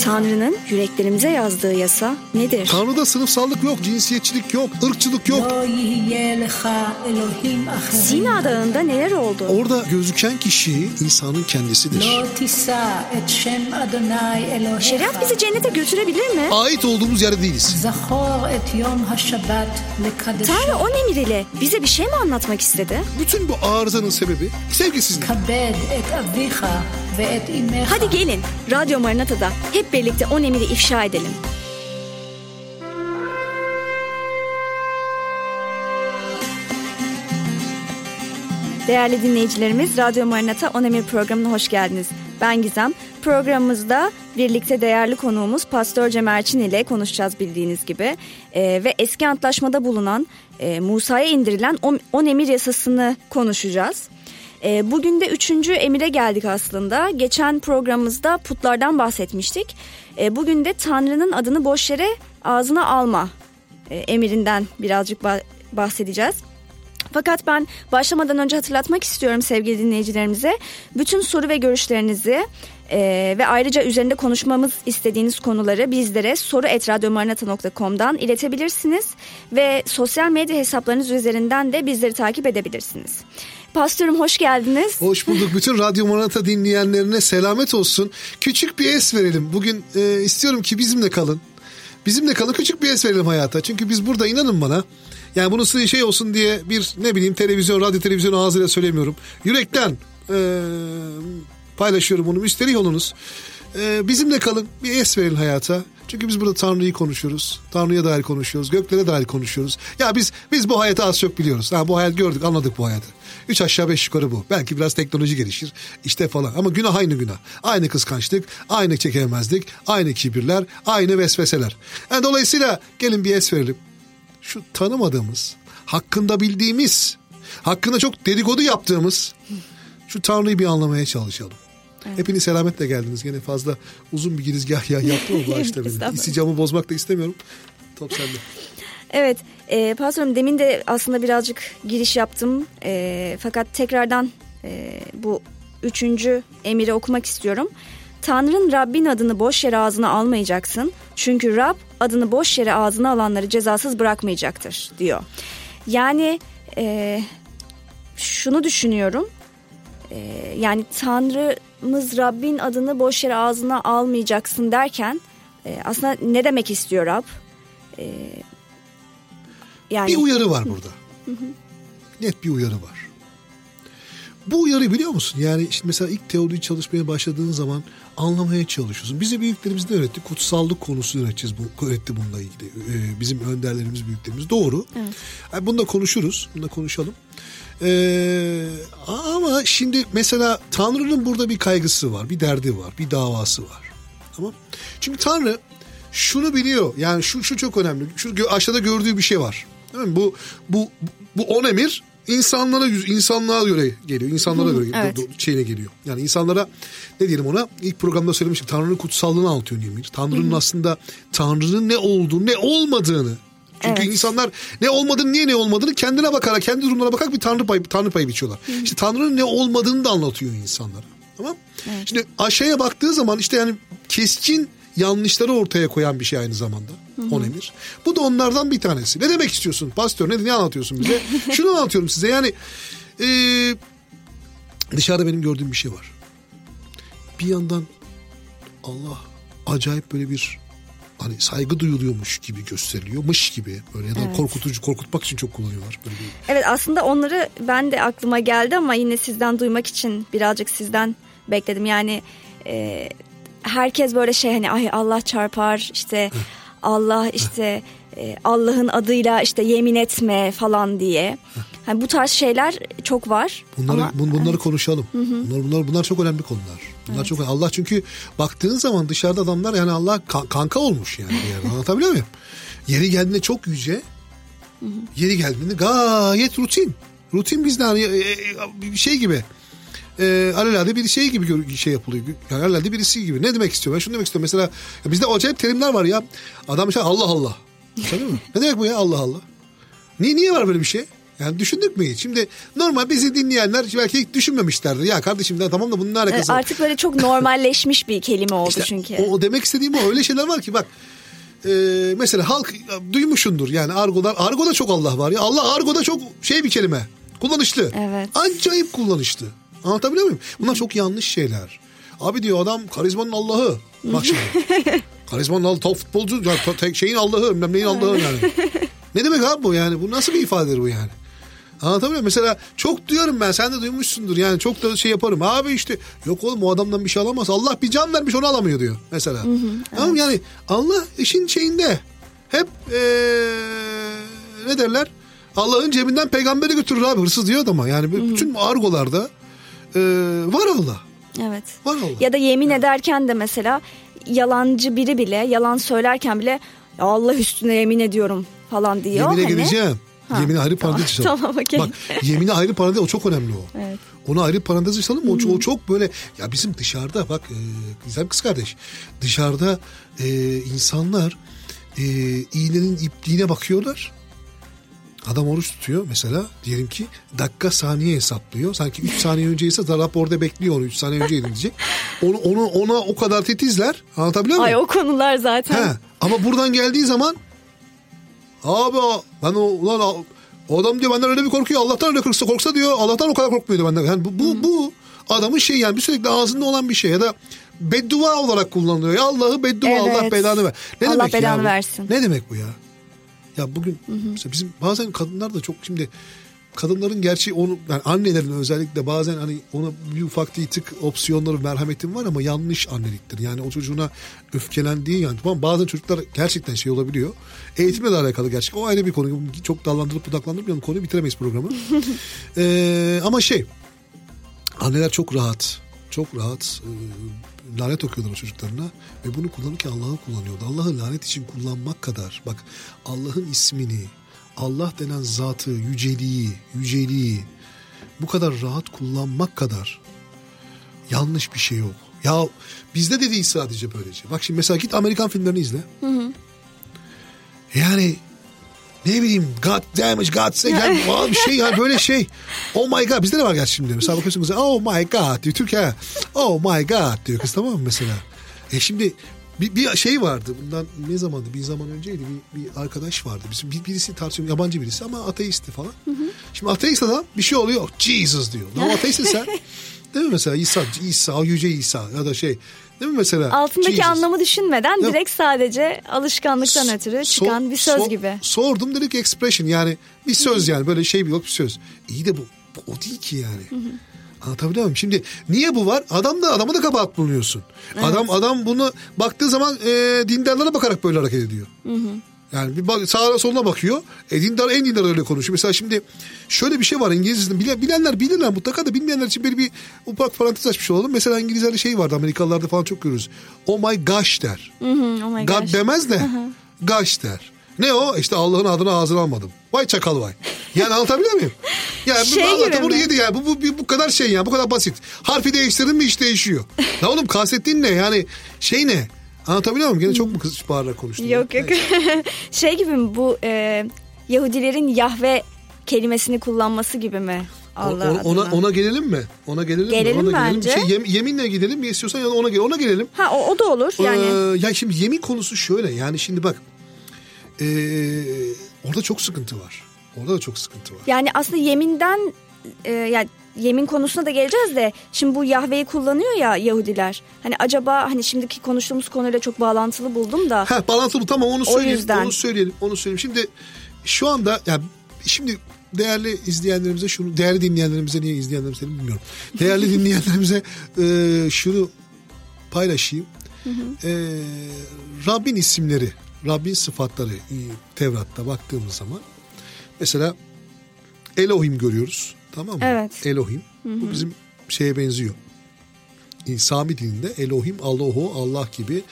Tanrı'nın yüreklerimize yazdığı yasa nedir? Tanrı'da sınıfsallık yok, cinsiyetçilik yok, ırkçılık yok. Sina Dağı'nda neler oldu? Orada gözüken kişi insanın kendisidir. Şeriat bizi cennete götürebilir mi? Ait olduğumuz yerde değiliz. Tanrı o emir ile bize bir şey mi anlatmak istedi? Bütün bu arızanın sebebi sevgisizlik. Hadi gelin Radyo Maranata'da hep birlikte on emiri ifşa edelim. Değerli dinleyicilerimiz Radyo Maranata On Emir programına hoş geldiniz. Ben Gizem. Programımızda birlikte değerli konuğumuz Pastör Cem Erçin ile konuşacağız bildiğiniz gibi. Ee, ve eski antlaşmada bulunan e, Musa'ya indirilen on, on emir yasasını konuşacağız. E, bugün de üçüncü emire geldik aslında. Geçen programımızda putlardan bahsetmiştik. E, bugün de Tanrı'nın adını boş yere ağzına alma e, emirinden birazcık bahsedeceğiz. Fakat ben başlamadan önce hatırlatmak istiyorum sevgili dinleyicilerimize. Bütün soru ve görüşlerinizi e, ve ayrıca üzerinde konuşmamız istediğiniz konuları bizlere soru.radyomaranata.com'dan iletebilirsiniz. Ve sosyal medya hesaplarınız üzerinden de bizleri takip edebilirsiniz. Pastörüm hoş geldiniz. Hoş bulduk. Bütün Radyo Maranata dinleyenlerine selamet olsun. Küçük bir es verelim. Bugün e, istiyorum ki bizimle kalın. Bizimle kalın küçük bir es verelim hayata. Çünkü biz burada inanın bana yani bunu şey olsun diye bir ne bileyim televizyon, radyo televizyon ağzıyla söylemiyorum. Yürekten e, paylaşıyorum bunu. Müşteri olunuz. E, bizimle kalın. Bir es verin hayata. Çünkü biz burada Tanrı'yı konuşuyoruz. Tanrı'ya dair konuşuyoruz. Göklere dair konuşuyoruz. Ya biz biz bu hayatı az çok biliyoruz. Ha, bu hayat gördük, anladık bu hayatı. Üç aşağı beş yukarı bu. Belki biraz teknoloji gelişir. işte falan. Ama günah aynı günah. Aynı kıskançlık, aynı çekememezlik, aynı kibirler, aynı vesveseler. Yani dolayısıyla gelin bir es verelim şu tanımadığımız, hakkında bildiğimiz, hakkında çok dedikodu yaptığımız şu Tanrı'yı bir anlamaya çalışalım. Evet. Hepiniz selametle geldiniz. Gene fazla uzun bir girizgah ya yaptım ama bağışla beni. İsticamı bozmak da istemiyorum. Top sende. Evet, e, pastorum demin de aslında birazcık giriş yaptım. E, fakat tekrardan e, bu üçüncü emiri okumak istiyorum. Tanrı'nın Rabbin adını boş yere ağzına almayacaksın. Çünkü Rab adını boş yere ağzına alanları cezasız bırakmayacaktır diyor. Yani e, şunu düşünüyorum. E, yani Tanrımız Rabbin adını boş yere ağzına almayacaksın derken e, aslında ne demek istiyor Rab? E, yani... Bir uyarı var burada. Net bir uyarı var. Bu uyarı biliyor musun? Yani işte mesela ilk teoloji çalışmaya başladığın zaman anlamaya çalışıyorsun. Bize büyüklerimiz ne öğretti? Kutsallık konusu öğreteceğiz. Bu, öğretti bununla ilgili. Ee, bizim önderlerimiz, büyüklerimiz. Doğru. Evet. Yani bunu da konuşuruz. Bunu da konuşalım. Ee, ama şimdi mesela Tanrı'nın burada bir kaygısı var. Bir derdi var. Bir davası var. Tamam Çünkü Tanrı şunu biliyor. Yani şu, şu çok önemli. Şu aşağıda gördüğü bir şey var. Değil mi? Bu, bu, bu on emir insanlara insanlığa göre geliyor. İnsanlara göre evet. şeyine geliyor. Yani insanlara ne diyelim ona ilk programda söylemiştim. Tanrı'nın kutsallığını anlatıyor Nimir. Tanrı'nın aslında Tanrı'nın ne olduğunu ne olmadığını çünkü evet. insanlar ne olmadığını niye ne olmadığını kendine bakarak kendi durumlarına bakarak bir tanrı payı tanrı payı biçiyorlar. Hı. İşte tanrının ne olmadığını da anlatıyor insanlara. Tamam? Evet. Şimdi aşağıya baktığı zaman işte yani keskin yanlışları ortaya koyan bir şey aynı zamanda. Hı-hı. On emir. Bu da onlardan bir tanesi. Ne demek istiyorsun pastör? Ne, ne anlatıyorsun bize? Şunu anlatıyorum size yani e, dışarıda benim gördüğüm bir şey var. Bir yandan Allah acayip böyle bir hani saygı duyuluyormuş gibi gösteriliyormuş gibi böyle ya da evet. korkutucu korkutmak için çok kullanıyorlar böyle bir... Evet aslında onları ben de aklıma geldi ama yine sizden duymak için birazcık sizden bekledim yani e, herkes böyle şey hani ay Allah çarpar işte Allah işte e, Allah'ın adıyla işte yemin etme falan diye. hani bu tarz şeyler çok var. Bunları ama, bun, bunları evet. konuşalım. Hı hı. Bunlar bunlar bunlar çok önemli konular. Bunlar evet. çok Allah çünkü baktığın zaman dışarıda adamlar yani Allah kanka olmuş yani. yani anlatabiliyor muyum? Yeri geldiğinde çok yüce. Hı hı. Yeri geldiğinde gayet rutin. Rutin bizden hani, bir şey gibi e, alelade bir şey gibi şey yapılıyor. Yani alelade birisi gibi. Ne demek istiyor? Ben şunu demek istiyorum. Mesela ya bizde acayip terimler var ya. Adam şey Allah Allah. Tabii mi? Ne demek bu ya Allah Allah? Niye, niye var böyle bir şey? Yani düşündük mü hiç? Şimdi normal bizi dinleyenler belki hiç düşünmemişlerdir. Ya kardeşim de tamam da bunun ne alakası var? Artık böyle çok normalleşmiş bir kelime oldu işte, çünkü. O, o demek istediğim o. Öyle şeyler var ki bak e, mesela halk duymuşundur yani argolar. Argoda çok Allah var ya. Allah argoda çok şey bir kelime. Kullanışlı. Evet. Acayip kullanışlı. Anlatabiliyor muyum? Bunlar çok yanlış şeyler. Abi diyor adam karizmanın Allah'ı. Bak şimdi. karizmanın Allah'ı top futbolcu. Tek şeyin Allah'ı. Bilmem neyin Allah'ı yani. ne demek abi bu yani? Bu nasıl bir ifadedir bu yani? Anlatabiliyor muyum? Mesela çok duyarım ben. Sen de duymuşsundur. Yani çok da şey yaparım. Abi işte yok oğlum o adamdan bir şey alamaz. Allah bir can vermiş onu alamıyor diyor mesela. Hı hı, evet. yani Allah işin şeyinde hep ee, ne derler? Allah'ın cebinden peygamberi götürür abi. Hırsız diyor ama yani hı hı. bütün argolarda e, var Allah. Evet. Var Allah. Ya da yemin ederken de mesela yalancı biri bile yalan söylerken bile Allah üstüne yemin ediyorum falan diyor. Yemine hani, geleceğim. Ha, yemini ayrı tamam, parantez açalım. Tamam okay. Bak yemini ayrı parantez o çok önemli o. Evet. Onu ayrı parantez açalım o, o çok böyle ya bizim dışarıda bak e, güzel kız kardeş dışarıda e, insanlar e, iğnenin ipliğine bakıyorlar. Adam oruç tutuyor mesela diyelim ki dakika saniye hesaplıyor. Sanki 3 saniye önceyse orada bekliyor onu 3 saniye önce diyecek. Onu, onu ona o kadar titizler. Anlatabiliyor muyum? Ay o konular zaten. He, ama buradan geldiği zaman Abi ben o ulan o adam diyor benden öyle bir korkuyor. Allah'tan öyle korksa, korksa diyor. Allah'tan o kadar korkmuyordu benden. Yani bu, bu, bu adamın şey yani bir sürekli ağzında olan bir şey ya da beddua olarak kullanılıyor. Ya Allah'ı beddua evet. Allah belanı ver. Ne Allah demek belanı ya versin. Ne demek bu ya? Ya bugün hı hı. mesela bizim bazen kadınlar da çok şimdi kadınların gerçi onu yani annelerin özellikle bazen hani ona bir ufak bir tık opsiyonları merhametin var ama yanlış anneliktir. Yani o çocuğuna öfkelendiği yani tamam bazen çocuklar gerçekten şey olabiliyor. Eğitimle de alakalı gerçek. O ayrı bir konu. Çok dallandırıp budaklandırmayalım konuyu bitiremeyiz programı. ee, ama şey anneler çok rahat çok rahat e, lanet okuyorlar o çocuklarına ve bunu kullanırken Allah'ı kullanıyordu. Allah'ı lanet için kullanmak kadar bak Allah'ın ismini Allah denen zatı, yüceliği, yüceliği bu kadar rahat kullanmak kadar yanlış bir şey yok. Ya bizde de değil sadece böylece. Bak şimdi mesela git Amerikan filmlerini izle. Hı hı. Yani ne bileyim God damage God say yani bir şey yani böyle şey. Oh my God bizde de var gerçi şimdi. Mesela bakıyorsun kıza oh my God diyor Türkiye. Oh my God diyor kız tamam mı mesela. E şimdi bir, bir şey vardı bundan ne zamandı bir zaman önceydi bir, bir arkadaş vardı bizim bir, birisi tartışıyor yabancı birisi ama ateisti falan. Hı hı. Şimdi ateist adam bir şey oluyor Jesus diyor. Ama ateistsin sen değil mi mesela İsa, İsa yüce İsa ya da şey değil mi mesela? Altındaki Jesus. anlamı düşünmeden ya, direkt sadece alışkanlıktan ötürü çıkan so, bir söz so, gibi. Sordum direkt expression yani bir söz yani böyle şey bir yok bir söz. İyi de bu, bu o değil ki yani. Hı hı. Anlatabiliyor muyum? Şimdi niye bu var? Adam da adamı da kabahat bulunuyorsun. Evet. Adam adam bunu baktığı zaman e, dindarlara bakarak böyle hareket ediyor. Hı hı. Yani bir bak, sağa soluna bakıyor. E, dindar en dindar öyle konuşuyor. Mesela şimdi şöyle bir şey var İngilizce'de bilen, bilenler bilirler mutlaka da bilmeyenler için böyle bir ufak parantez açmış olalım. Mesela İngilizlerde şey vardı Amerikalılarda falan çok görürüz. Oh my gosh der. Hı hı, oh my God gosh. demez de gosh der. Ne o? İşte Allah'ın adını ağzına almadım. Vay çakal vay. Yani anlatabiliyor muyum? Yani şey Allah'ta bunu yedi yani. Bu, bu, bu kadar şey yani. Bu kadar basit. Harfi değiştirdin mi iş değişiyor. ya oğlum kastettiğin ne? Yani şey ne? Anlatabiliyor muyum? Gene çok mu kız bağırarak konuştum? Yok yok. şey gibi mi bu e, Yahudilerin Yahve kelimesini kullanması gibi mi? Allah ona, ona, ona gelelim mi? Ona gelelim, gelelim mi? Ona bence. Gelelim. Şey, yem, yeminle gidelim mi istiyorsan ya da ona, ona gelelim. Ha o, o da olur yani. Ee, ya şimdi yemin konusu şöyle yani şimdi bak e, orada çok sıkıntı var. Orada da çok sıkıntı var. Yani aslında yeminden e, yani yemin konusuna da geleceğiz de şimdi bu Yahve'yi kullanıyor ya Yahudiler. Hani acaba hani şimdiki konuştuğumuz konuyla çok bağlantılı buldum da. Ha bağlantılı tamam onu söyleyelim. O yüzden. Onu söyleyelim. Onu söyleyelim. Şimdi şu anda yani şimdi değerli izleyenlerimize şunu değerli dinleyenlerimize niye izleyenlerimize bilmiyorum. Değerli dinleyenlerimize e, şunu paylaşayım. Hı hı. E, Rabbin isimleri Rabbin sıfatları Tevrat'ta baktığımız zaman mesela Elohim görüyoruz. Tamam mı? Evet. Elohim. Hı hı. Bu bizim şeye benziyor. Sami dilinde Elohim, Allahu, Allah gibi.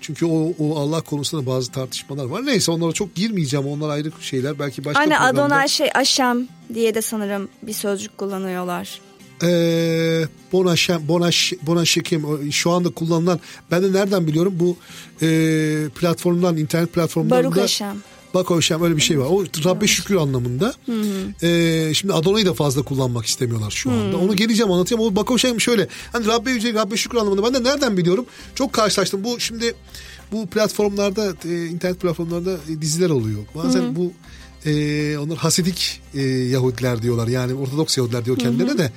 Çünkü o, o Allah konusunda bazı tartışmalar var. Neyse onlara çok girmeyeceğim. Onlar ayrı şeyler. Belki başka Aynen programda... Adonai şey Aşem diye de sanırım bir sözcük kullanıyorlar. Ee, Bonaşem, Bonaş, Bonaşekim şu anda kullanılan ben de nereden biliyorum bu e, platformdan internet platformlarında Baruch Hashem. Bak Hoşem öyle bir şey var. O Rabbe şükür anlamında. Ee, şimdi Adona'yı da fazla kullanmak istemiyorlar şu anda. Onu geleceğim anlatacağım. O Bak Hoşem şöyle. Hani Rabbe yüce, Rabbe şükür anlamında. Ben de nereden biliyorum? Çok karşılaştım. Bu şimdi bu platformlarda, e, internet platformlarında e, diziler oluyor. Bazen Hı-hı. bu e, onlar Hasidik e, Yahudiler diyorlar. Yani Ortodoks Yahudiler diyor kendilerine Hı-hı. de.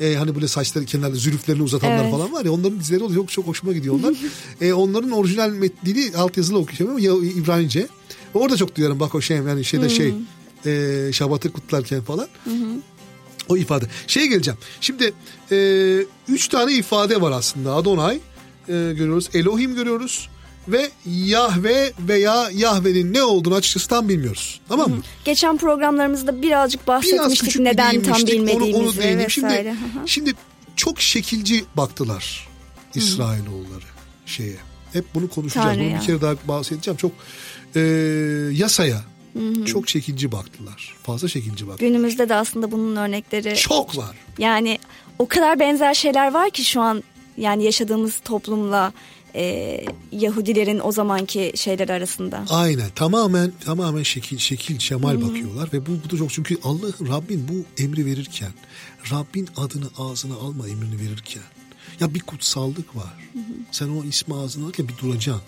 E, hani böyle saçları kenarda zülüflerini uzatanlar evet. falan var ya onların dizileri oluyor. Çok, çok hoşuma gidiyor onlar. e, onların orijinal metnini altyazılı okuyacağım ama İbranice. Orada çok duyuyorum bak o şey yani şeyde Hı-hı. şey e, Şabat'ı kutlarken falan. Hı-hı. O ifade. Şeye geleceğim. Şimdi e, üç tane ifade var aslında. Adonay e, görüyoruz. Elohim görüyoruz ve Yahve veya Yahve'nin ne olduğunu açıkçası tam bilmiyoruz. Tamam mı? Hı. Geçen programlarımızda birazcık bahsetmiştik Biraz neden tam bilmediğimizi onu, onu vesaire. Şimdi, şimdi çok şekilci baktılar İsrailoğulları şeye. Hep bunu konuşacağız. Bunu bir kere daha bahsedeceğim. Çok e, yasaya Hı-hı. Çok şekilci baktılar. Fazla şekilci baktılar. Günümüzde de aslında bunun örnekleri çok var. Yani o kadar benzer şeyler var ki şu an yani yaşadığımız toplumla e, Yahudilerin o zamanki şeyler arasında. Aynen tamamen tamamen şekil şekil şemal Hı-hı. bakıyorlar ve bu, bu da çok çünkü Allah Rabbin bu emri verirken Rabbin adını ağzına alma emrini verirken ya bir kutsallık var. Hı-hı. Sen o ismi ağzına alırken bir duracaksın.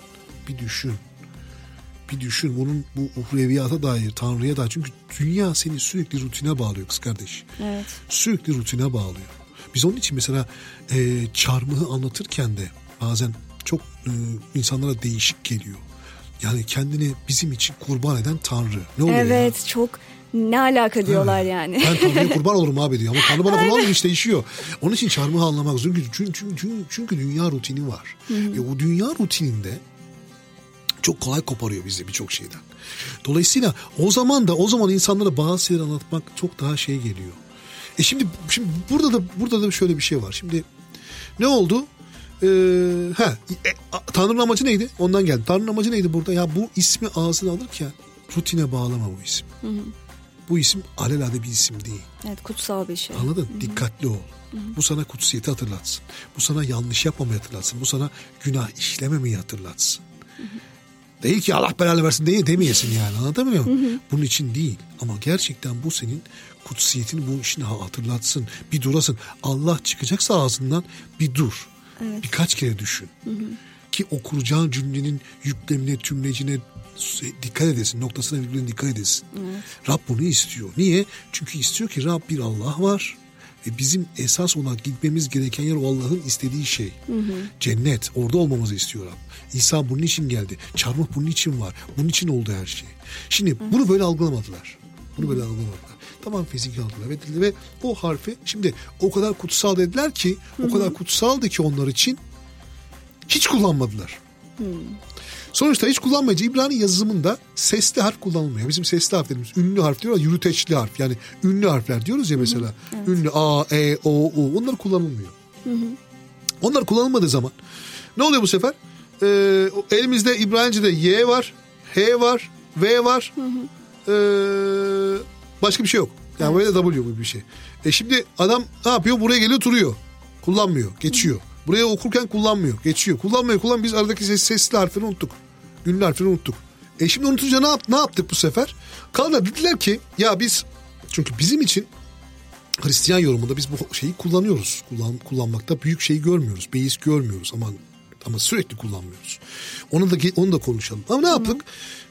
Bir düşün. Bir düşün bunun bu uhreviyata dair, Tanrı'ya dair. Çünkü dünya seni sürekli rutine bağlıyor kız kardeş. Evet. Sürekli rutine bağlıyor. Biz onun için mesela e, çarmıhı anlatırken de bazen çok e, insanlara değişik geliyor. Yani kendini bizim için kurban eden Tanrı. Ne oluyor Evet ya? çok ne alaka diyorlar yani. Ben Tanrı'ya kurban olurum abi diyor. Ama Tanrı bana kurban olur işte değişiyor. Onun için çarmıhı anlamak zor. Çünkü, çünkü, çünkü, dünya rutini var. Ve o dünya rutininde çok kolay koparıyor bizi birçok şeyden. Dolayısıyla o zaman da o zaman insanlara bazı şeyler anlatmak çok daha şey geliyor. E şimdi şimdi burada da burada da şöyle bir şey var. Şimdi ne oldu? Ee, ha, e, Tanrı'nın amacı neydi? Ondan geldi. Tanrı'nın amacı neydi burada? Ya bu ismi ağzına alırken rutine bağlama bu isim. Hı hı. Bu isim alelade bir isim değil. Evet kutsal bir şey. Anladın? Hı hı. Dikkatli ol. Hı hı. Bu sana kutsiyeti hatırlatsın. Bu sana yanlış yapmamayı hatırlatsın. Bu sana günah işlememeyi hatırlatsın. Hı hı. Değil ki Allah belanı versin diye demeyesin yani anlatabiliyor muyum? Hı hı. Bunun için değil ama gerçekten bu senin kutsiyetini bu işini hatırlatsın. Bir durasın. Allah çıkacaksa ağzından bir dur. Evet. Birkaç kere düşün. Hı hı. Ki o cümlenin yüklemine, tümlecine dikkat edesin. Noktasına virgülüne dikkat edesin. Evet. Rab bunu istiyor. Niye? Çünkü istiyor ki Rab bir Allah var. Ve bizim esas olarak gitmemiz gereken yer o Allah'ın istediği şey. Hı hı. Cennet. Orada olmamızı istiyor Rab. İsa bunun için geldi. Çarmıh bunun için var. Bunun için oldu her şey. Şimdi hı. bunu böyle algılamadılar. Bunu böyle algılamadılar. Tamam fizik algılar ve, ve o harfi şimdi o kadar kutsal dediler ki Hı-hı. o kadar kutsaldı ki onlar için hiç kullanmadılar. Hı. Sonuçta hiç kullanmayınca İbrani yazımında sesli harf kullanılmıyor. Bizim sesli harflerimiz ünlü harf diyorlar, yürüteçli harf. Yani ünlü harfler diyoruz ya mesela. Hı hı, evet. Ünlü A, E, O, U. Onlar kullanılmıyor. Hı hı. Onlar kullanılmadığı zaman ne oluyor bu sefer? Ee, elimizde İbranice'de Y var, H var, V var. Hı hı. Ee, başka bir şey yok. Yani evet. böyle W gibi bir şey. E şimdi adam ne yapıyor? Buraya geliyor duruyor. Kullanmıyor. Geçiyor. Buraya okurken kullanmıyor. Geçiyor. Kullanmıyor. Kullan biz aradaki ses, sesli harfleri unuttuk. Ünlü harfleri unuttuk. E şimdi unutunca ne, yap, ne yaptık bu sefer? Kaldı dediler ki ya biz çünkü bizim için Hristiyan yorumunda biz bu şeyi kullanıyoruz. Kullan, kullanmakta büyük şey görmüyoruz. Beis görmüyoruz ama ama sürekli kullanmıyoruz. Onu da onu da konuşalım. Ama ne yaptık?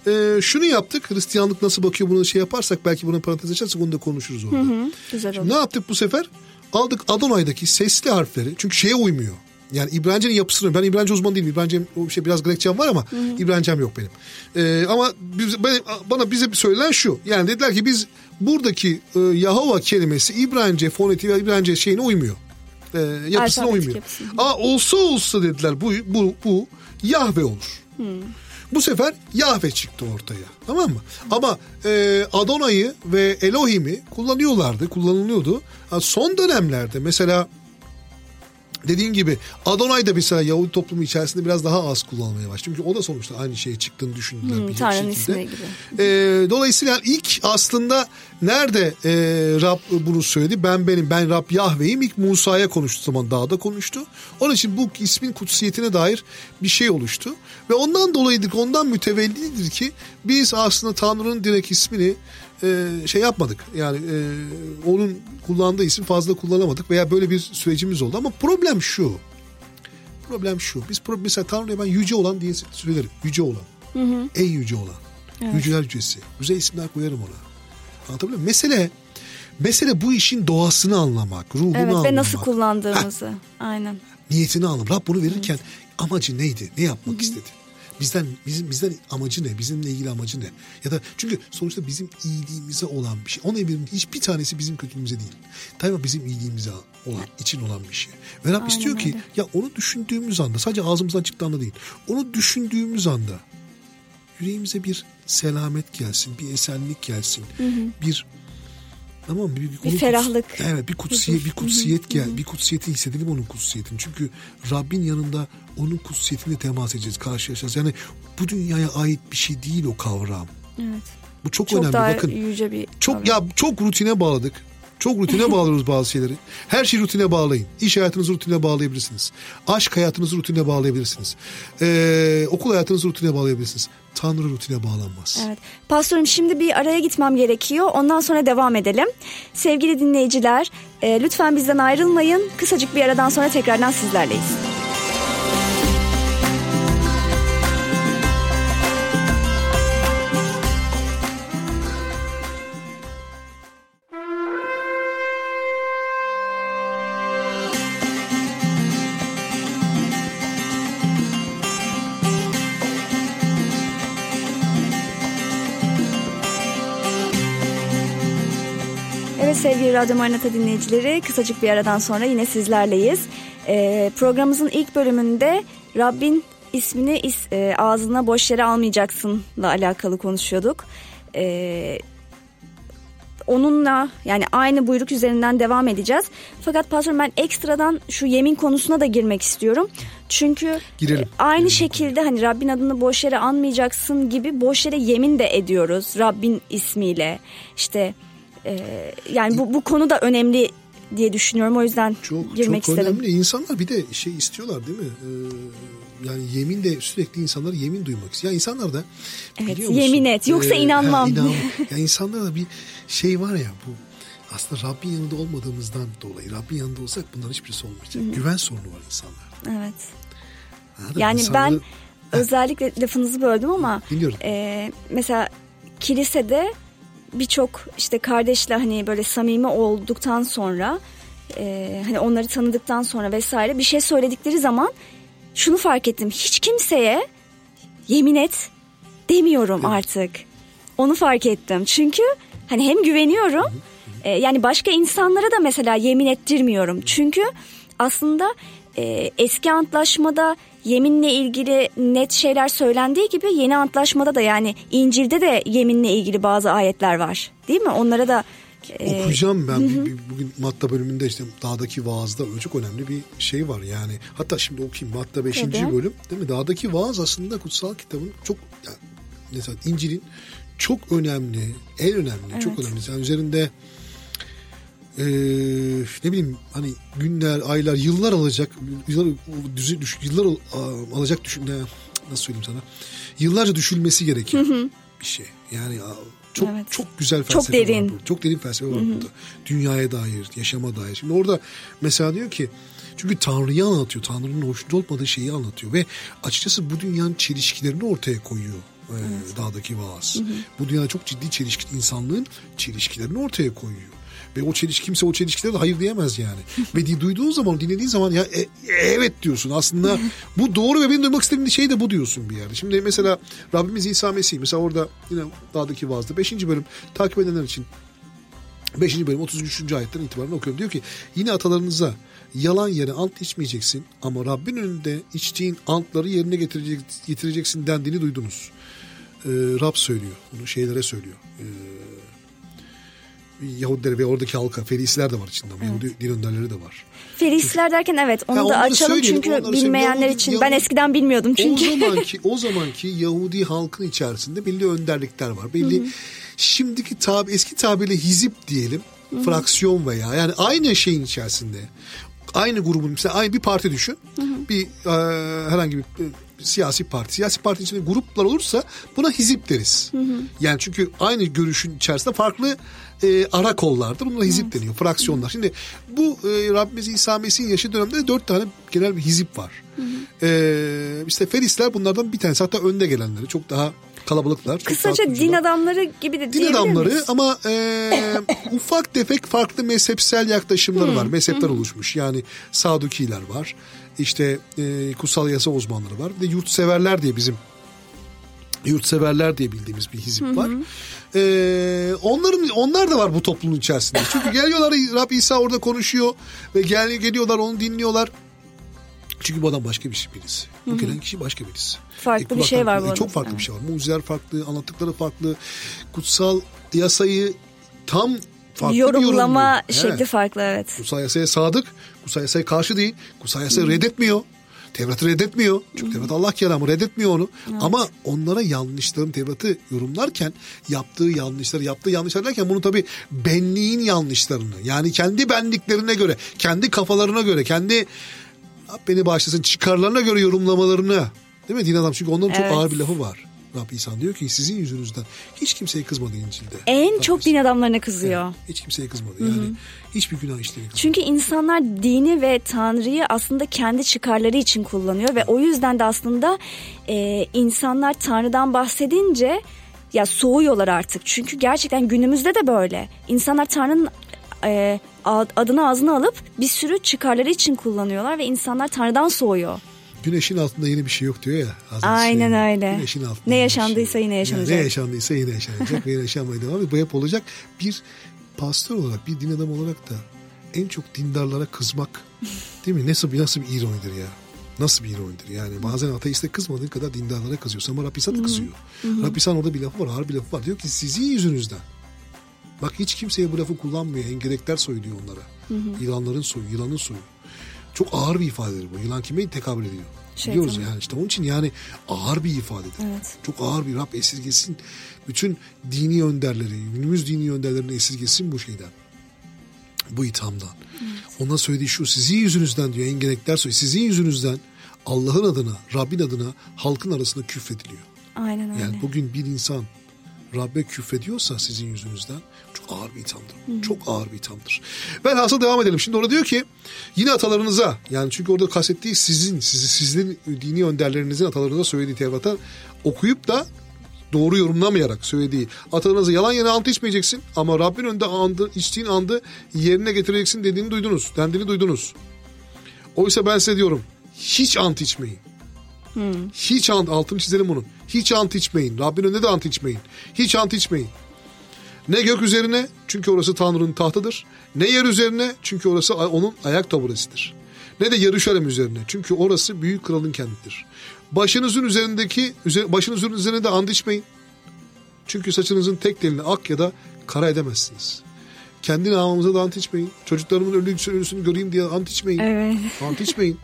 Ee, şunu yaptık. Hristiyanlık nasıl bakıyor bunu şey yaparsak belki buna parantez açarsak onu da konuşuruz orada. Hı hı, güzel Şimdi ne yaptık bu sefer? Aldık Adonay'daki sesli harfleri çünkü şeye uymuyor. Yani İbranice'nin yapısını ben İbranice uzman değilim. İbranice o şey biraz Grekçem var ama hı hı. İbranicem yok benim. Ee, ama biz, ben, bana bize söylenen şu. Yani dediler ki biz buradaki e, Yahova kelimesi İbranice fonetiği ve İbranice şeyine uymuyor. E, yapısına uymuyor. Yapısı. Aa olsa olsa dediler bu bu bu Yahve olur. Hmm. Bu sefer Yahve çıktı ortaya. Tamam mı? Ama e, Adona'yı ve Elohim'i kullanıyorlardı, kullanılıyordu. Son dönemlerde mesela dediğin gibi Adonay da mesela Yahudi toplumu içerisinde biraz daha az kullanılmaya başladı. Çünkü o da sonuçta aynı şeye çıktığını düşündüler hmm, bir Tanrı'nın ismi gibi. E, dolayısıyla ilk aslında nerede e, Rab bunu söyledi? Ben benim, ben Rab Yahve'yim. İlk Musa'ya konuştu zaman dağda konuştu. Onun için bu ismin kutsiyetine dair bir şey oluştu. Ve ondan dolayıdır, ondan mütevellidir ki biz aslında Tanrı'nın direkt ismini e, şey yapmadık. Yani e, onun kullandığı isim fazla kullanamadık veya böyle bir sürecimiz oldu. Ama problem şu. Problem şu. Biz mesela Tanrı'ya ben yüce olan diye söylerim. Yüce olan. Hı hı. En yüce olan. Evet. Yüceler yücesi. Güzel isimler koyarım ona. Anlatabiliyor muyum? Mesele mesele bu işin doğasını anlamak, ruhunu evet, anlamak. Evet ve nasıl kullandığımızı. Heh. Aynen. Niyetini anlamak. Rab bunu verirken evet. amacı neydi? Ne yapmak Hı-hı. istedi? Bizden bizim bizden amacı ne? Bizimle ilgili amacı ne? Ya da çünkü sonuçta bizim iyiliğimize olan bir şey. Onun emirinin hiçbir tanesi bizim kötülüğümüze değil. Daima bizim iyiliğimize olan, için olan bir şey. Ve Rab istiyor ki öyle. ya onu düşündüğümüz anda sadece ağzımızdan çıktığı anda değil. Onu düşündüğümüz anda yüreğimize bir selamet gelsin, bir esenlik gelsin, hı hı. bir Mı? Bir, bir, bir ferahlık. Kuts, evet bir kutsiyet, bir kutsiyet gel. Bir kutsiyeti hissedelim onun kutsiyetini. Çünkü Rabbin yanında onun kutsiyetine temas edeceğiz, karşılaşacağız. Yani bu dünyaya ait bir şey değil o kavram. Evet. Bu çok, çok önemli. Bakın. yüce bir çok kavram. ya çok rutine bağladık. Çok rutine bağlıyoruz bazı şeyleri. Her şeyi rutine bağlayın. İş hayatınızı rutine bağlayabilirsiniz. Aşk hayatınızı rutine bağlayabilirsiniz. Ee, okul hayatınızı rutine bağlayabilirsiniz. Tanrı rutine bağlanmaz. Evet. Pastorum şimdi bir araya gitmem gerekiyor. Ondan sonra devam edelim. Sevgili dinleyiciler e, lütfen bizden ayrılmayın. Kısacık bir aradan sonra tekrardan sizlerleyiz. Sevgili Radyo Marinata dinleyicileri. Kısacık bir aradan sonra yine sizlerleyiz. E, programımızın ilk bölümünde Rabbin ismini is, e, ağzına boş yere almayacaksınla alakalı konuşuyorduk. E, onunla yani aynı buyruk üzerinden devam edeceğiz. Fakat patron ben ekstradan şu yemin konusuna da girmek istiyorum. Çünkü Girelim. aynı Girelim. şekilde hani Rabbin adını boş yere anmayacaksın gibi boş yere yemin de ediyoruz. Rabbin ismiyle işte ee, yani bu, bu konu da önemli diye düşünüyorum. O yüzden çok, girmek çok istedim. Çok önemli. İnsanlar bir de şey istiyorlar değil mi? Ee, yani yemin de sürekli insanlar yemin duymak istiyor. Yani insanlar da evet, yemin et yoksa ee, inanmam. Ha, inan, yani insanlarda da bir şey var ya bu aslında Rabbin yanında olmadığımızdan dolayı Rabbin yanında olsak bunların hiçbirisi olmayacak. Hı. Güven sorunu var insanlarda. Evet. Anladın yani insanları... ben özellikle lafınızı böldüm ama e, mesela kilisede birçok işte kardeşle hani böyle samimi olduktan sonra e, hani onları tanıdıktan sonra vesaire bir şey söyledikleri zaman şunu fark ettim. Hiç kimseye yemin et demiyorum evet. artık. Onu fark ettim. Çünkü hani hem güveniyorum e, yani başka insanlara da mesela yemin ettirmiyorum. Çünkü aslında e, eski antlaşmada yeminle ilgili net şeyler söylendiği gibi yeni antlaşmada da yani İncil'de de yeminle ilgili bazı ayetler var. Değil mi? Onlara da e, Okuyacağım ben bir, bir, bugün Matta bölümünde işte dağdaki vaazda çok önemli bir şey var yani. Hatta şimdi okuyayım Matta 5. bölüm değil mi? Dağdaki vaaz aslında kutsal kitabın çok yani mesela İncil'in çok önemli, en önemli, evet. çok önemli. Yani üzerinde e, ne bileyim hani günler, aylar, yıllar alacak, yıllar, yıllar alacak düşün, nasıl söyleyeyim sana, yıllarca düşülmesi gereken bir şey. Yani çok evet. çok güzel felsefe çok derin. var burada. Çok derin felsefe var burada. Dünyaya dair, yaşama dair. Şimdi orada mesela diyor ki çünkü Tanrı'yı anlatıyor. Tanrı'nın hoşnut olmadığı şeyi anlatıyor ve açıkçası bu dünyanın çelişkilerini ortaya koyuyor. E, evet. dağdaki vaaz. Hı hı. Bu dünyada çok ciddi çelişki, insanlığın çelişkilerini ortaya koyuyor. Ve o çeliş kimse o çelişkilere de hayır diyemez yani. ve duyduğun zaman dinlediğin zaman ya e, evet diyorsun aslında bu doğru ve benim duymak istediğim şey de bu diyorsun bir yerde. Şimdi mesela Rabbimiz İsa Mesih mesela orada yine dağdaki vaazda 5. bölüm takip edenler için 5. bölüm 33. ayetten itibaren okuyorum. Diyor ki yine atalarınıza yalan yere ant içmeyeceksin ama Rabbin önünde içtiğin antları yerine getirecek, getireceksin dendiğini duydunuz. Ee, Rab söylüyor. Bunu şeylere söylüyor. Ee, Yahudileri ve oradaki halka Ferisler de var içinde. Evet. Yahudi din önderleri de var. Ferisler derken evet onu ya da açalım çünkü bilmeyenler Yahudi, için. Yahudi, ben eskiden bilmiyordum çünkü. O zamanki o zamanki Yahudi halkın içerisinde belli önderlikler var. Belli Hı-hı. şimdiki tabi eski tabirle hizip diyelim. Hı-hı. Fraksiyon veya yani aynı şeyin içerisinde aynı grubun mesela aynı bir parti düşün. Hı hı. Bir e, herhangi bir e, siyasi parti. Siyasi parti içinde gruplar olursa buna hizip deriz. Hı hı. Yani çünkü aynı görüşün içerisinde farklı e, ara kollardır. Bunlara hizip evet. deniyor. Fraksiyonlar. Şimdi bu e, Rabbimiz İsa Mesih'in yaşı döneminde dört tane genel bir hizip var. Hı hı. E, işte Ferisler bunlardan bir tanesi. Hatta önde gelenleri. Çok daha kalabalıklar. Kısaca din adamları gibi de Din adamları miyiz? ama e, ufak tefek farklı mezhepsel yaklaşımları var. Mezhepler oluşmuş. Yani Sadukiler var. İşte e, kutsal yasa uzmanları var. Bir de yurtseverler diye bizim yurtseverler diye bildiğimiz bir hizip var. Ee, onların onlar da var bu toplumun içerisinde. Çünkü geliyorlar Rab İsa orada konuşuyor ve gel geliyorlar onu dinliyorlar. Çünkü bu adam başka bir şey birisi. Bu gelen kişi başka birisi. Farklı e, bir şey var bu e, Çok farklı evet. bir şey var. Mucizeler farklı, anlattıkları farklı. Kutsal yasayı tam farklı Yorumlama bir şekli evet. farklı evet. Kutsal yasaya sadık. Kutsal yasaya karşı değil. Kutsal yasayı reddetmiyor. Tevrat'ı reddetmiyor. Çünkü Tevrat Allah kelamı reddetmiyor onu. Evet. Ama onlara yanlışların Tevrat'ı yorumlarken yaptığı yanlışları yaptığı yanlışlar derken bunu tabii benliğin yanlışlarını yani kendi benliklerine göre kendi kafalarına göre kendi beni bağışlasın çıkarlarına göre yorumlamalarını değil mi din adam çünkü onların evet. çok ağır bir lafı var. Rab İsa diyor ki sizin yüzünüzden hiç kimseye kızmadı İncil'de. En Rab çok din adamlarına kızıyor. Evet, hiç kimseye kızmadı Hı-hı. yani hiçbir günah işleyemedi. Çünkü insanlar dini ve Tanrı'yı aslında kendi çıkarları için kullanıyor ve o yüzden de aslında e, insanlar Tanrı'dan bahsedince ya soğuyorlar artık. Çünkü gerçekten günümüzde de böyle. İnsanlar Tanrı'nın e, adını ağzına alıp bir sürü çıkarları için kullanıyorlar ve insanlar Tanrı'dan soğuyor. Güneşin altında yeni bir şey yok diyor ya. Hazreti Aynen Hüseyin. öyle. Güneşin altında. Ne yaşandıysa şey yine yaşanacak. Yani ne yaşandıysa yine yaşanacak ve yaşanmaya devam ediyor. Bu hep olacak. Bir pastör olarak, bir din adamı olarak da en çok dindarlara kızmak değil mi? Nasıl bir nasıl bir ironidir ya. Nasıl bir ironidir yani. Bazen ateiste kızmadığın kadar dindarlara kızıyorsun ama Rabbisan da kızıyor. Rabbisan orada bir lafı var, ağır bir lafı var. Diyor ki sizin yüzünüzden Bak hiç kimseye bu lafı kullanmıyor. Engerekler soyu diyor onlara. Hı hı. Yılanların soyu, yılanın soyu. Çok ağır bir ifadedir bu. Yılan kime tekabül ediyor? Şey, Biliyoruz yani işte onun için yani ağır bir ifadedir. Evet. Çok ağır bir Rab esirgesin. Bütün dini önderleri, günümüz dini önderlerini esirgesin bu şeyden. Bu ithamdan. Evet. Ona söylediği şu sizin yüzünüzden diyor engelekler soyu. Sizin yüzünüzden Allah'ın adına, Rabbin adına halkın arasında küfrediliyor. Aynen öyle. Yani bugün bir insan Rabbe küfrediyorsa sizin yüzünüzden ağır bir ithamdır. Hı. Çok ağır bir ithamdır. Velhasıl devam edelim. Şimdi orada diyor ki yine atalarınıza yani çünkü orada kastettiği sizin, sizi, sizin dini önderlerinizin atalarınıza söylediği Tevrat'a okuyup da doğru yorumlamayarak söylediği atalarınıza yalan yere ant içmeyeceksin ama Rabbin önünde andı, içtiğin andı yerine getireceksin dediğini duydunuz. Dendiğini duydunuz. Oysa ben size diyorum hiç ant içmeyin. Hmm. Hiç ant, altını çizelim bunun. Hiç ant içmeyin. Rabbin önünde de ant içmeyin. Hiç ant içmeyin. Ne gök üzerine çünkü orası Tanrı'nın tahtıdır. Ne yer üzerine çünkü orası onun ayak taburesidir. Ne de Yarışalem üzerine çünkü orası büyük kralın kendidir. Başınızın üzerindeki başınızın üzerine de and içmeyin. Çünkü saçınızın tek telini ak ya da kara edemezsiniz. Kendi namımıza da ant içmeyin. Çocuklarımın ölüsünü göreyim diye ant içmeyin. Evet. Ant içmeyin.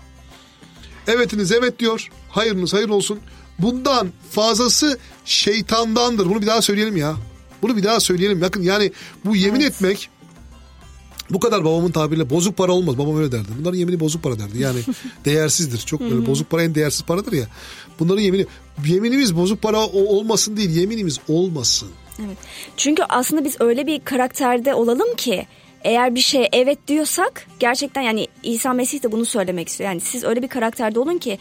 Evetiniz evet diyor. Hayırınız hayır olsun. Bundan fazlası şeytandandır. Bunu bir daha söyleyelim ya. Bunu bir daha söyleyelim. Bakın yani bu yemin evet. etmek bu kadar babamın tabiriyle bozuk para olmaz. Babam öyle derdi. Bunların yemini bozuk para derdi. Yani değersizdir. Çok böyle bozuk para en değersiz paradır ya. Bunların yemini yeminimiz bozuk para olmasın değil. Yeminimiz olmasın. Evet. Çünkü aslında biz öyle bir karakterde olalım ki eğer bir şey evet diyorsak gerçekten yani İsa Mesih de bunu söylemek istiyor. Yani siz öyle bir karakterde olun ki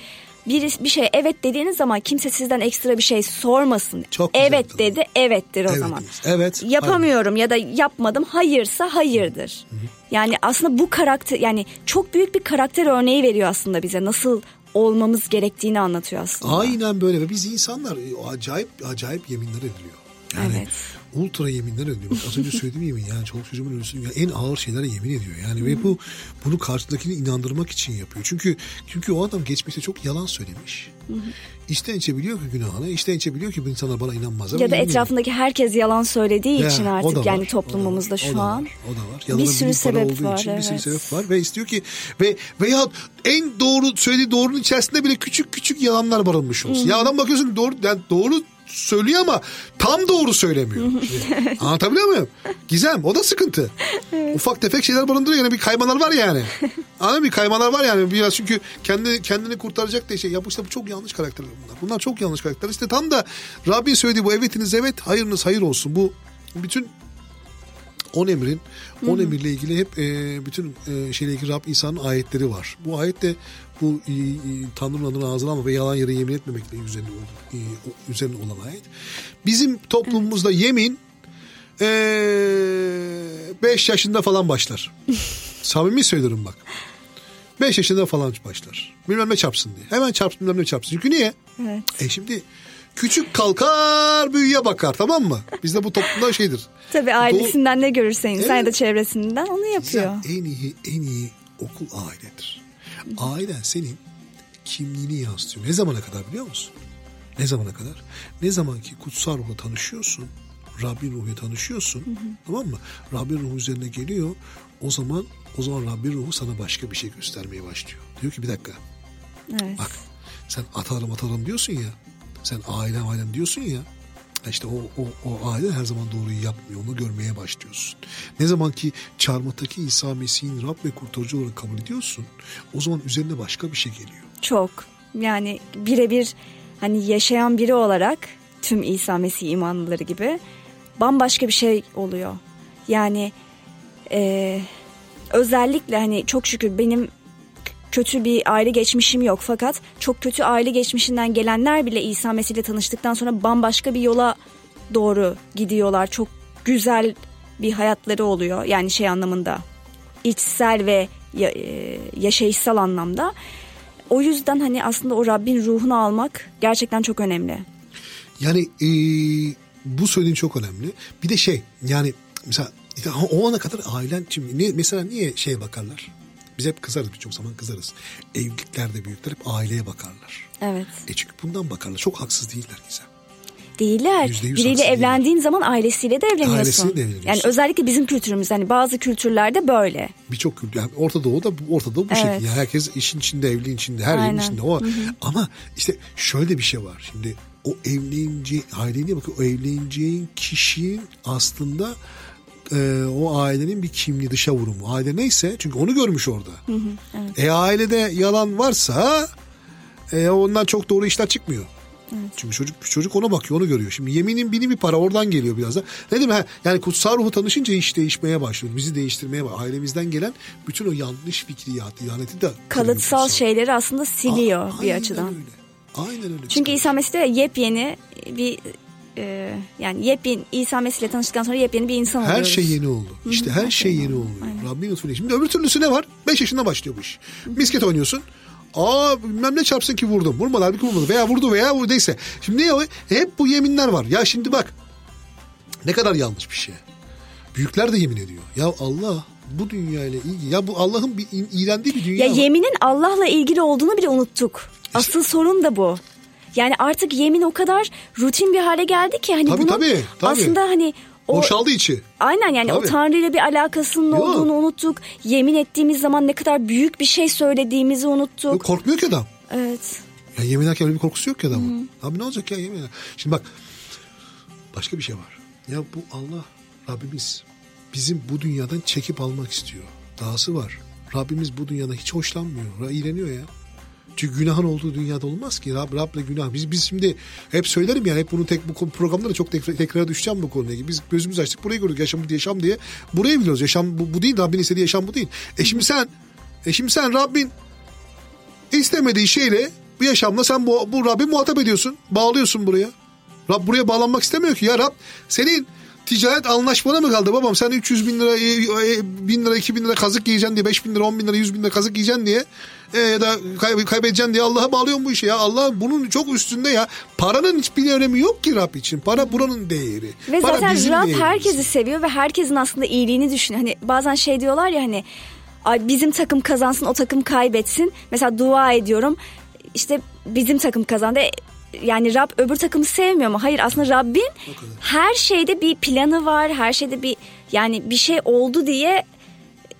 bir, bir şey evet dediğiniz zaman kimse sizden ekstra bir şey sormasın. Çok evet güzel, dedi evettir o evet, zaman. Evet. Yapamıyorum hayır. ya da yapmadım hayırsa hayırdır. Hı hı. Yani aslında bu karakter yani çok büyük bir karakter örneği veriyor aslında bize. Nasıl olmamız gerektiğini anlatıyor aslında. Aynen böyle ve biz insanlar acayip acayip yeminler ediliyor. Yani evet. Ultra yeminler ediyor. Bak az önce söylediğim yemin yani çoluk çocuğumun ölüsünü yani en ağır şeylere yemin ediyor. Yani ve bu bunu karşıdakini inandırmak için yapıyor. Çünkü çünkü o adam geçmişte çok yalan söylemiş. Hı hı. Biliyor ki günahını, içten içe biliyor ki bu insanlar bana inanmaz. Ya da etrafındaki herkes yalan söylediği ya, için artık yani toplumumuzda o şu an. o da var. Yalanın bir sürü sebep var. Için evet. Bir sürü sebep var ve istiyor ki ve veya en doğru söylediği doğrunun içerisinde bile küçük küçük yalanlar barınmış olsun. Hı. Ya adam bakıyorsun doğru yani doğru söylüyor ama tam doğru söylemiyor. Anlatabiliyor muyum? Gizem o da sıkıntı. Evet. Ufak tefek şeyler barındırıyor yani bir kaymalar var yani. Anladın Bir kaymalar var yani biraz çünkü kendi kendini kurtaracak diye şey. Ya bu işte bu çok yanlış karakterler bunlar. Bunlar çok yanlış karakterler. İşte tam da Rabbi söylediği bu evetiniz evet hayırınız hayır olsun. Bu bütün on emrin, on emirle ilgili hep e, bütün e, şeyle ilgili Rab İsa'nın ayetleri var. Bu ayet de bu e, e, Tanrı'nın adını ağzına alma ve yalan yere yemin etmemekle üzerine, e, üzerine olan ayet. Bizim toplumumuzda yemin 5 e, yaşında falan başlar. Samimi söylüyorum bak. 5 yaşında falan başlar. Bilmem ne çarpsın diye. Hemen çarpsın bilmem ne çarpsın. Çünkü niye? Evet. E şimdi küçük kalkar büyüye bakar tamam mı? Bizde bu toplumda şeydir. Tabii ailesinden Do- ne görürse insan evet. ya da çevresinden onu yapıyor. en iyi en iyi okul ailedir. Ailen senin kimliğini yansıtıyor. Ne zamana kadar biliyor musun? Ne zamana kadar? Ne zaman ki kutsal ruhla tanışıyorsun, Rabbin ruhuyla tanışıyorsun, hı hı. tamam mı? Rabbin ruhu üzerine geliyor. O zaman o zaman Rabbin ruhu sana başka bir şey göstermeye başlıyor. Diyor ki bir dakika. Evet. Bak sen atarım atarım diyorsun ya. Sen ailem ailem diyorsun ya. İşte o, o, o aile her zaman doğruyu yapmıyor. Onu görmeye başlıyorsun. Ne zaman ki çarmıhtaki İsa Mesih'in Rab ve kurtarıcı olarak kabul ediyorsun. O zaman üzerine başka bir şey geliyor. Çok. Yani birebir hani yaşayan biri olarak tüm İsa Mesih imanlıları gibi bambaşka bir şey oluyor. Yani e, özellikle hani çok şükür benim kötü bir aile geçmişim yok fakat çok kötü aile geçmişinden gelenler bile İsa Mesih tanıştıktan sonra bambaşka bir yola doğru gidiyorlar. Çok güzel bir hayatları oluyor yani şey anlamında içsel ve e, yaşayışsal anlamda. O yüzden hani aslında o Rabbin ruhunu almak gerçekten çok önemli. Yani e, bu söylediğin çok önemli. Bir de şey yani mesela o ana kadar ailen şimdi ne, mesela niye şeye bakarlar? Biz hep kızarız birçok zaman kızarız. Evliliklerde büyükler hep aileye bakarlar. Evet. E çünkü bundan bakarlar. Çok haksız değiller Gizem. Değiller. Biriyle evlendiğin değiller. zaman ailesiyle de evleniyorsun. Ailesiyle de evleniyorsun. Yani özellikle bizim kültürümüz hani bazı kültürlerde böyle. Birçok kültür yani Orta Doğu'da Orta Doğu bu evet. şekilde. Herkes işin içinde, evliliğin içinde, her yerin içinde. O. Hı hı. Ama işte şöyle bir şey var. Şimdi o evlenince aileye bakın o evleneceğin kişinin aslında e, o ailenin bir kimliği dışa vurumu. Aile neyse çünkü onu görmüş orada. Hı hı, evet. E ailede yalan varsa e, ondan çok doğru işler çıkmıyor. Evet. Çünkü çocuk çocuk ona bakıyor, onu görüyor. Şimdi yeminin bini bir para oradan geliyor biraz da. Ne demek? Yani kutsal ruhu tanışınca iş değişmeye başlıyor. Bizi değiştirmeye başlıyor. Ailemizden gelen bütün o yanlış fikriyatı, ihaneti de kalıtsal şeyleri aslında siliyor A- bir açıdan. Öyle. Aynen öyle. Çünkü İsa Mesih de yepyeni bir e, yani yepyeni İsa Mesih ile tanıştıktan sonra yepyeni bir insan her oluyoruz. Her şey yeni oldu. İşte her, her şey, şey yeni oldu. Rabbin lütfuyla. Şimdi öbür türlüsü ne var? 5 yaşında başlıyor bu iş. Misket oynuyorsun. Aa bilmem ne çarpsın ki vurdum. Vurmadı halbuki vurmadı. Veya vurdu veya vurdu neyse. Şimdi ne? Hep bu yeminler var. Ya şimdi bak. Ne kadar yanlış bir şey. Büyükler de yemin ediyor. Ya Allah bu dünya ile ilgili. Ya bu Allah'ın bir iğrendiği bir dünya Ya var. yeminin Allah'la ilgili olduğunu bile unuttuk. İşte, Asıl sorun da bu. Yani artık yemin o kadar rutin bir hale geldi ki hani tabii, bunun tabii, tabii. aslında hani o, Boşaldı içi. Aynen yani Tabii. o Tanrı ile bir alakasının Yok. olduğunu unuttuk. Yemin ettiğimiz zaman ne kadar büyük bir şey söylediğimizi unuttuk. Yok, korkmuyor ki adam. Evet. Ya yemin ederken öyle bir korkusu yok ki adamın. Hı. Abi ne olacak ya yemin Şimdi bak başka bir şey var. Ya bu Allah Rabbimiz bizim bu dünyadan çekip almak istiyor. Dahası var. Rabbimiz bu dünyada hiç hoşlanmıyor. İğreniyor ya. Çünkü günahın olduğu dünyada olmaz ki. Rab, Rab'le günah. Biz biz şimdi hep söylerim yani hep bunu tek bu programda da çok tekrar, tekrar düşeceğim bu konuya. Biz gözümüz açtık burayı gördük yaşam yaşam diye. Burayı biliyoruz. Yaşam bu, bu değil. Rabbin istediği yaşam bu değil. E şimdi sen e şimdi sen Rabbin istemediği şeyle bu yaşamla sen bu, bu Rabbi muhatap ediyorsun. Bağlıyorsun buraya. Rab buraya bağlanmak istemiyor ki. Ya Rab senin ticaret anlaşmana mı kaldı babam? Sen 300 bin lira, 1000 lira, 2000 lira kazık yiyeceksin diye, 5 bin lira, 10 bin lira, 100 bin lira kazık yiyeceksin diye e, ya da kay- kaybedeceksin diye Allah'a bağlıyorsun bu işi ya. Allah bunun çok üstünde ya. Paranın hiçbir önemi yok ki Rab için. Para buranın değeri. Ve Para zaten Rab değerimiz. herkesi seviyor ve herkesin aslında iyiliğini düşünüyor. Hani bazen şey diyorlar ya hani ay bizim takım kazansın o takım kaybetsin. Mesela dua ediyorum işte bizim takım kazandı. Yani Rab öbür takımı sevmiyor mu? Hayır aslında Rabbin her şeyde bir planı var. Her şeyde bir yani bir şey oldu diye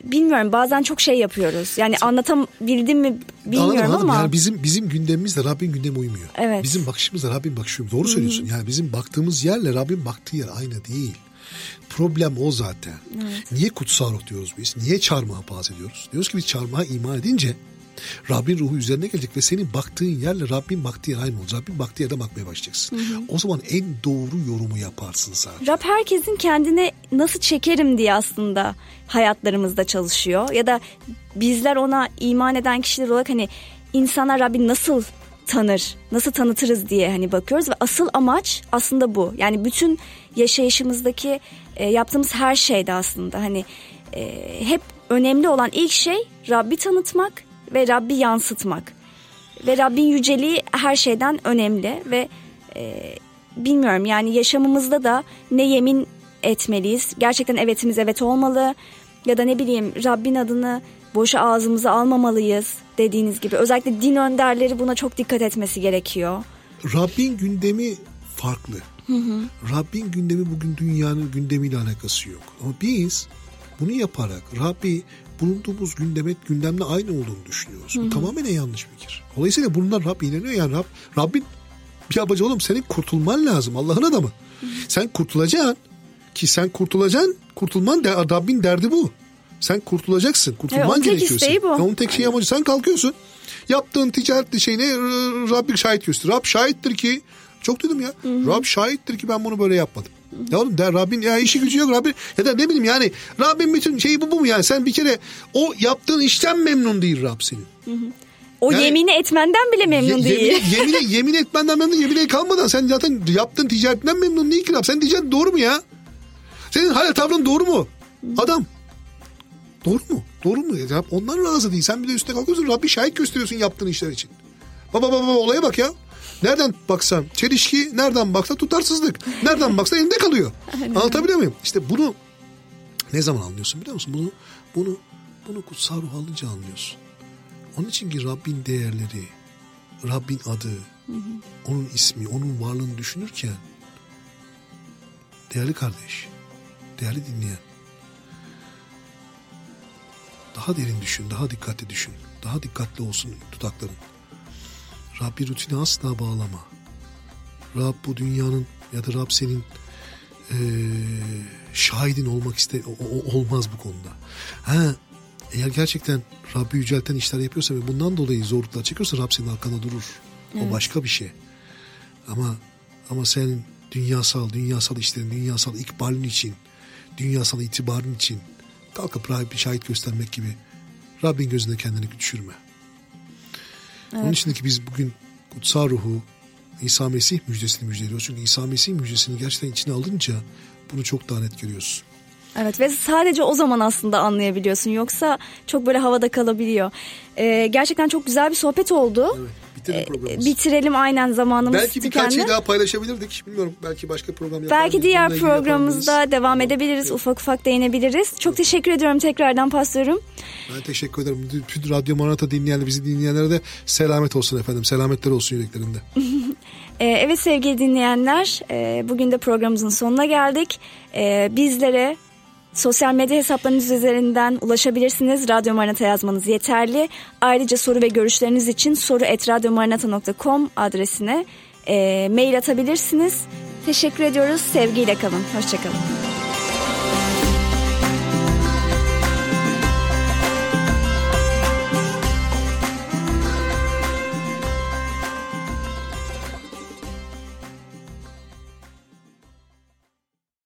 bilmiyorum bazen çok şey yapıyoruz. Yani anlatabildim mi bilmiyorum Anladım, anladım. ama. Yani bizim bizim gündemimizle Rabbin gündemi uymuyor. Evet. Bizim bakışımızla Rabbin bakışı uymuyor. Doğru söylüyorsun. Yani bizim baktığımız yerle Rabbin baktığı yer aynı değil. Problem o zaten. Niye kutsal ruh diyoruz biz? Niye çarmıha paz ediyoruz? Diyoruz ki biz çarmıha iman edince Rabbin ruhu üzerine gelecek ve senin baktığın yerle Rabbin baktığı yer aynı olacak. Rabbin baktığı yerde bakmaya başlayacaksın. O zaman en doğru yorumu yaparsın zaten. Rab herkesin kendine nasıl çekerim diye aslında hayatlarımızda çalışıyor. Ya da bizler ona iman eden kişiler olarak hani insanlar Rabbi nasıl tanır, nasıl tanıtırız diye hani bakıyoruz ve asıl amaç aslında bu. Yani bütün yaşayışımızdaki e, yaptığımız her şeyde aslında hani e, hep önemli olan ilk şey Rabbi tanıtmak ve Rabbi yansıtmak. Ve Rabbin yüceliği her şeyden önemli ve e, bilmiyorum yani yaşamımızda da ne yemin etmeliyiz. Gerçekten evetimiz evet olmalı ya da ne bileyim Rabbin adını boşa ağzımıza almamalıyız dediğiniz gibi. Özellikle din önderleri buna çok dikkat etmesi gerekiyor. Rabbin gündemi farklı. Rabbin gündemi bugün dünyanın gündemiyle alakası yok. Ama biz bunu yaparak Rabbi bulunduğumuz gündeme, gündemle aynı olduğunu düşünüyoruz. Bu tamamen yanlış fikir. Dolayısıyla bundan Rab inanıyor yani Rab, Rabbin bir yapacak oğlum senin kurtulman lazım Allah'ın adamı. Sen kurtulacaksın ki sen kurtulacaksın kurtulman de, Rabbin derdi bu. Sen kurtulacaksın. Kurtulman Evet, gerekiyor. isteği bu. Onun tek şeyi amacı sen kalkıyorsun. Yaptığın ticaret şeyine e, Rabbi şahit göster. Rab şahittir ki çok dedim ya. Rab şahittir ki ben bunu böyle yapmadım. Ya oğlum der Rabbin ya işi gücü yok Rabbin ya da ne bileyim yani Rabbin bütün şeyi bu bu mu yani sen bir kere o yaptığın işten memnun değil Rab senin. O Yani- yemini etmenden bile memnun Ye- değil. Yemine, yemine, yemin etmenden memnun yemine kalmadan sen zaten yaptığın ticaretinden memnun değil ki Rab. Sen ticaret doğru mu ya? Senin hala tavrın doğru mu? Adam. Doğru mu? Doğru mu? Ya ondan razı değil. Sen bir de üstüne kalkıyorsun. Rabbi şahit gösteriyorsun yaptığın işler için. Baba baba olaya bak ya. Nereden baksan çelişki, nereden baksan tutarsızlık. Nereden baksan elinde kalıyor. Anlatabiliyor muyum? İşte bunu ne zaman anlıyorsun biliyor musun? Bunu bunu bunu kutsal ruh alınca anlıyorsun. Onun için ki Rabbin değerleri, Rabbin adı, onun ismi, onun varlığını düşünürken değerli kardeş, değerli dinleyen daha derin düşün, daha dikkatli düşün. Daha dikkatli olsun dudakların. Rabbi rutine asla bağlama. Rab bu dünyanın ya da Rab senin eee, şahidin olmak iste o- olmaz bu konuda. Ha, eğer gerçekten Rabbi yücelten işler yapıyorsa ve bundan dolayı zorluklar çekiyorsa Rab senin arkanda durur. O başka bir şey. Ama ama senin dünyasal, dünyasal işlerin, dünyasal ikbalin için, dünyasal itibarın için kalkıp Rabbi şahit göstermek gibi Rabbin gözünde kendini düşürme. Onun için ki biz bugün kutsal ruhu İsa Mesih müjdesini müjdeliyoruz. Çünkü İsa Mesih müjdesini gerçekten içine alınca bunu çok daha net görüyorsun. Evet ve sadece o zaman aslında anlayabiliyorsun. Yoksa çok böyle havada kalabiliyor. Ee, gerçekten çok güzel bir sohbet oldu. Evet, bitirelim Ee, programımızı. bitirelim aynen zamanımız Belki birkaç tükendi. şey daha paylaşabilirdik. Bilmiyorum belki başka program yapar Belki diğer programımızda devam edebiliriz. Ufak ufak değinebiliriz. Çok teşekkür ediyorum tekrardan pastörüm. Ben teşekkür ederim. Bütün Radyo Maranata dinleyenler, bizi dinleyenlere de selamet olsun efendim. Selametler olsun yüreklerinde. Ee, evet sevgili dinleyenler e, bugün de programımızın sonuna geldik. Bizlere sosyal medya hesaplarınız üzerinden ulaşabilirsiniz. Radyo Maranata yazmanız yeterli. Ayrıca soru ve görüşleriniz için soru.radyomaranata.com adresine e, mail atabilirsiniz. Teşekkür ediyoruz. Sevgiyle kalın. Hoşçakalın.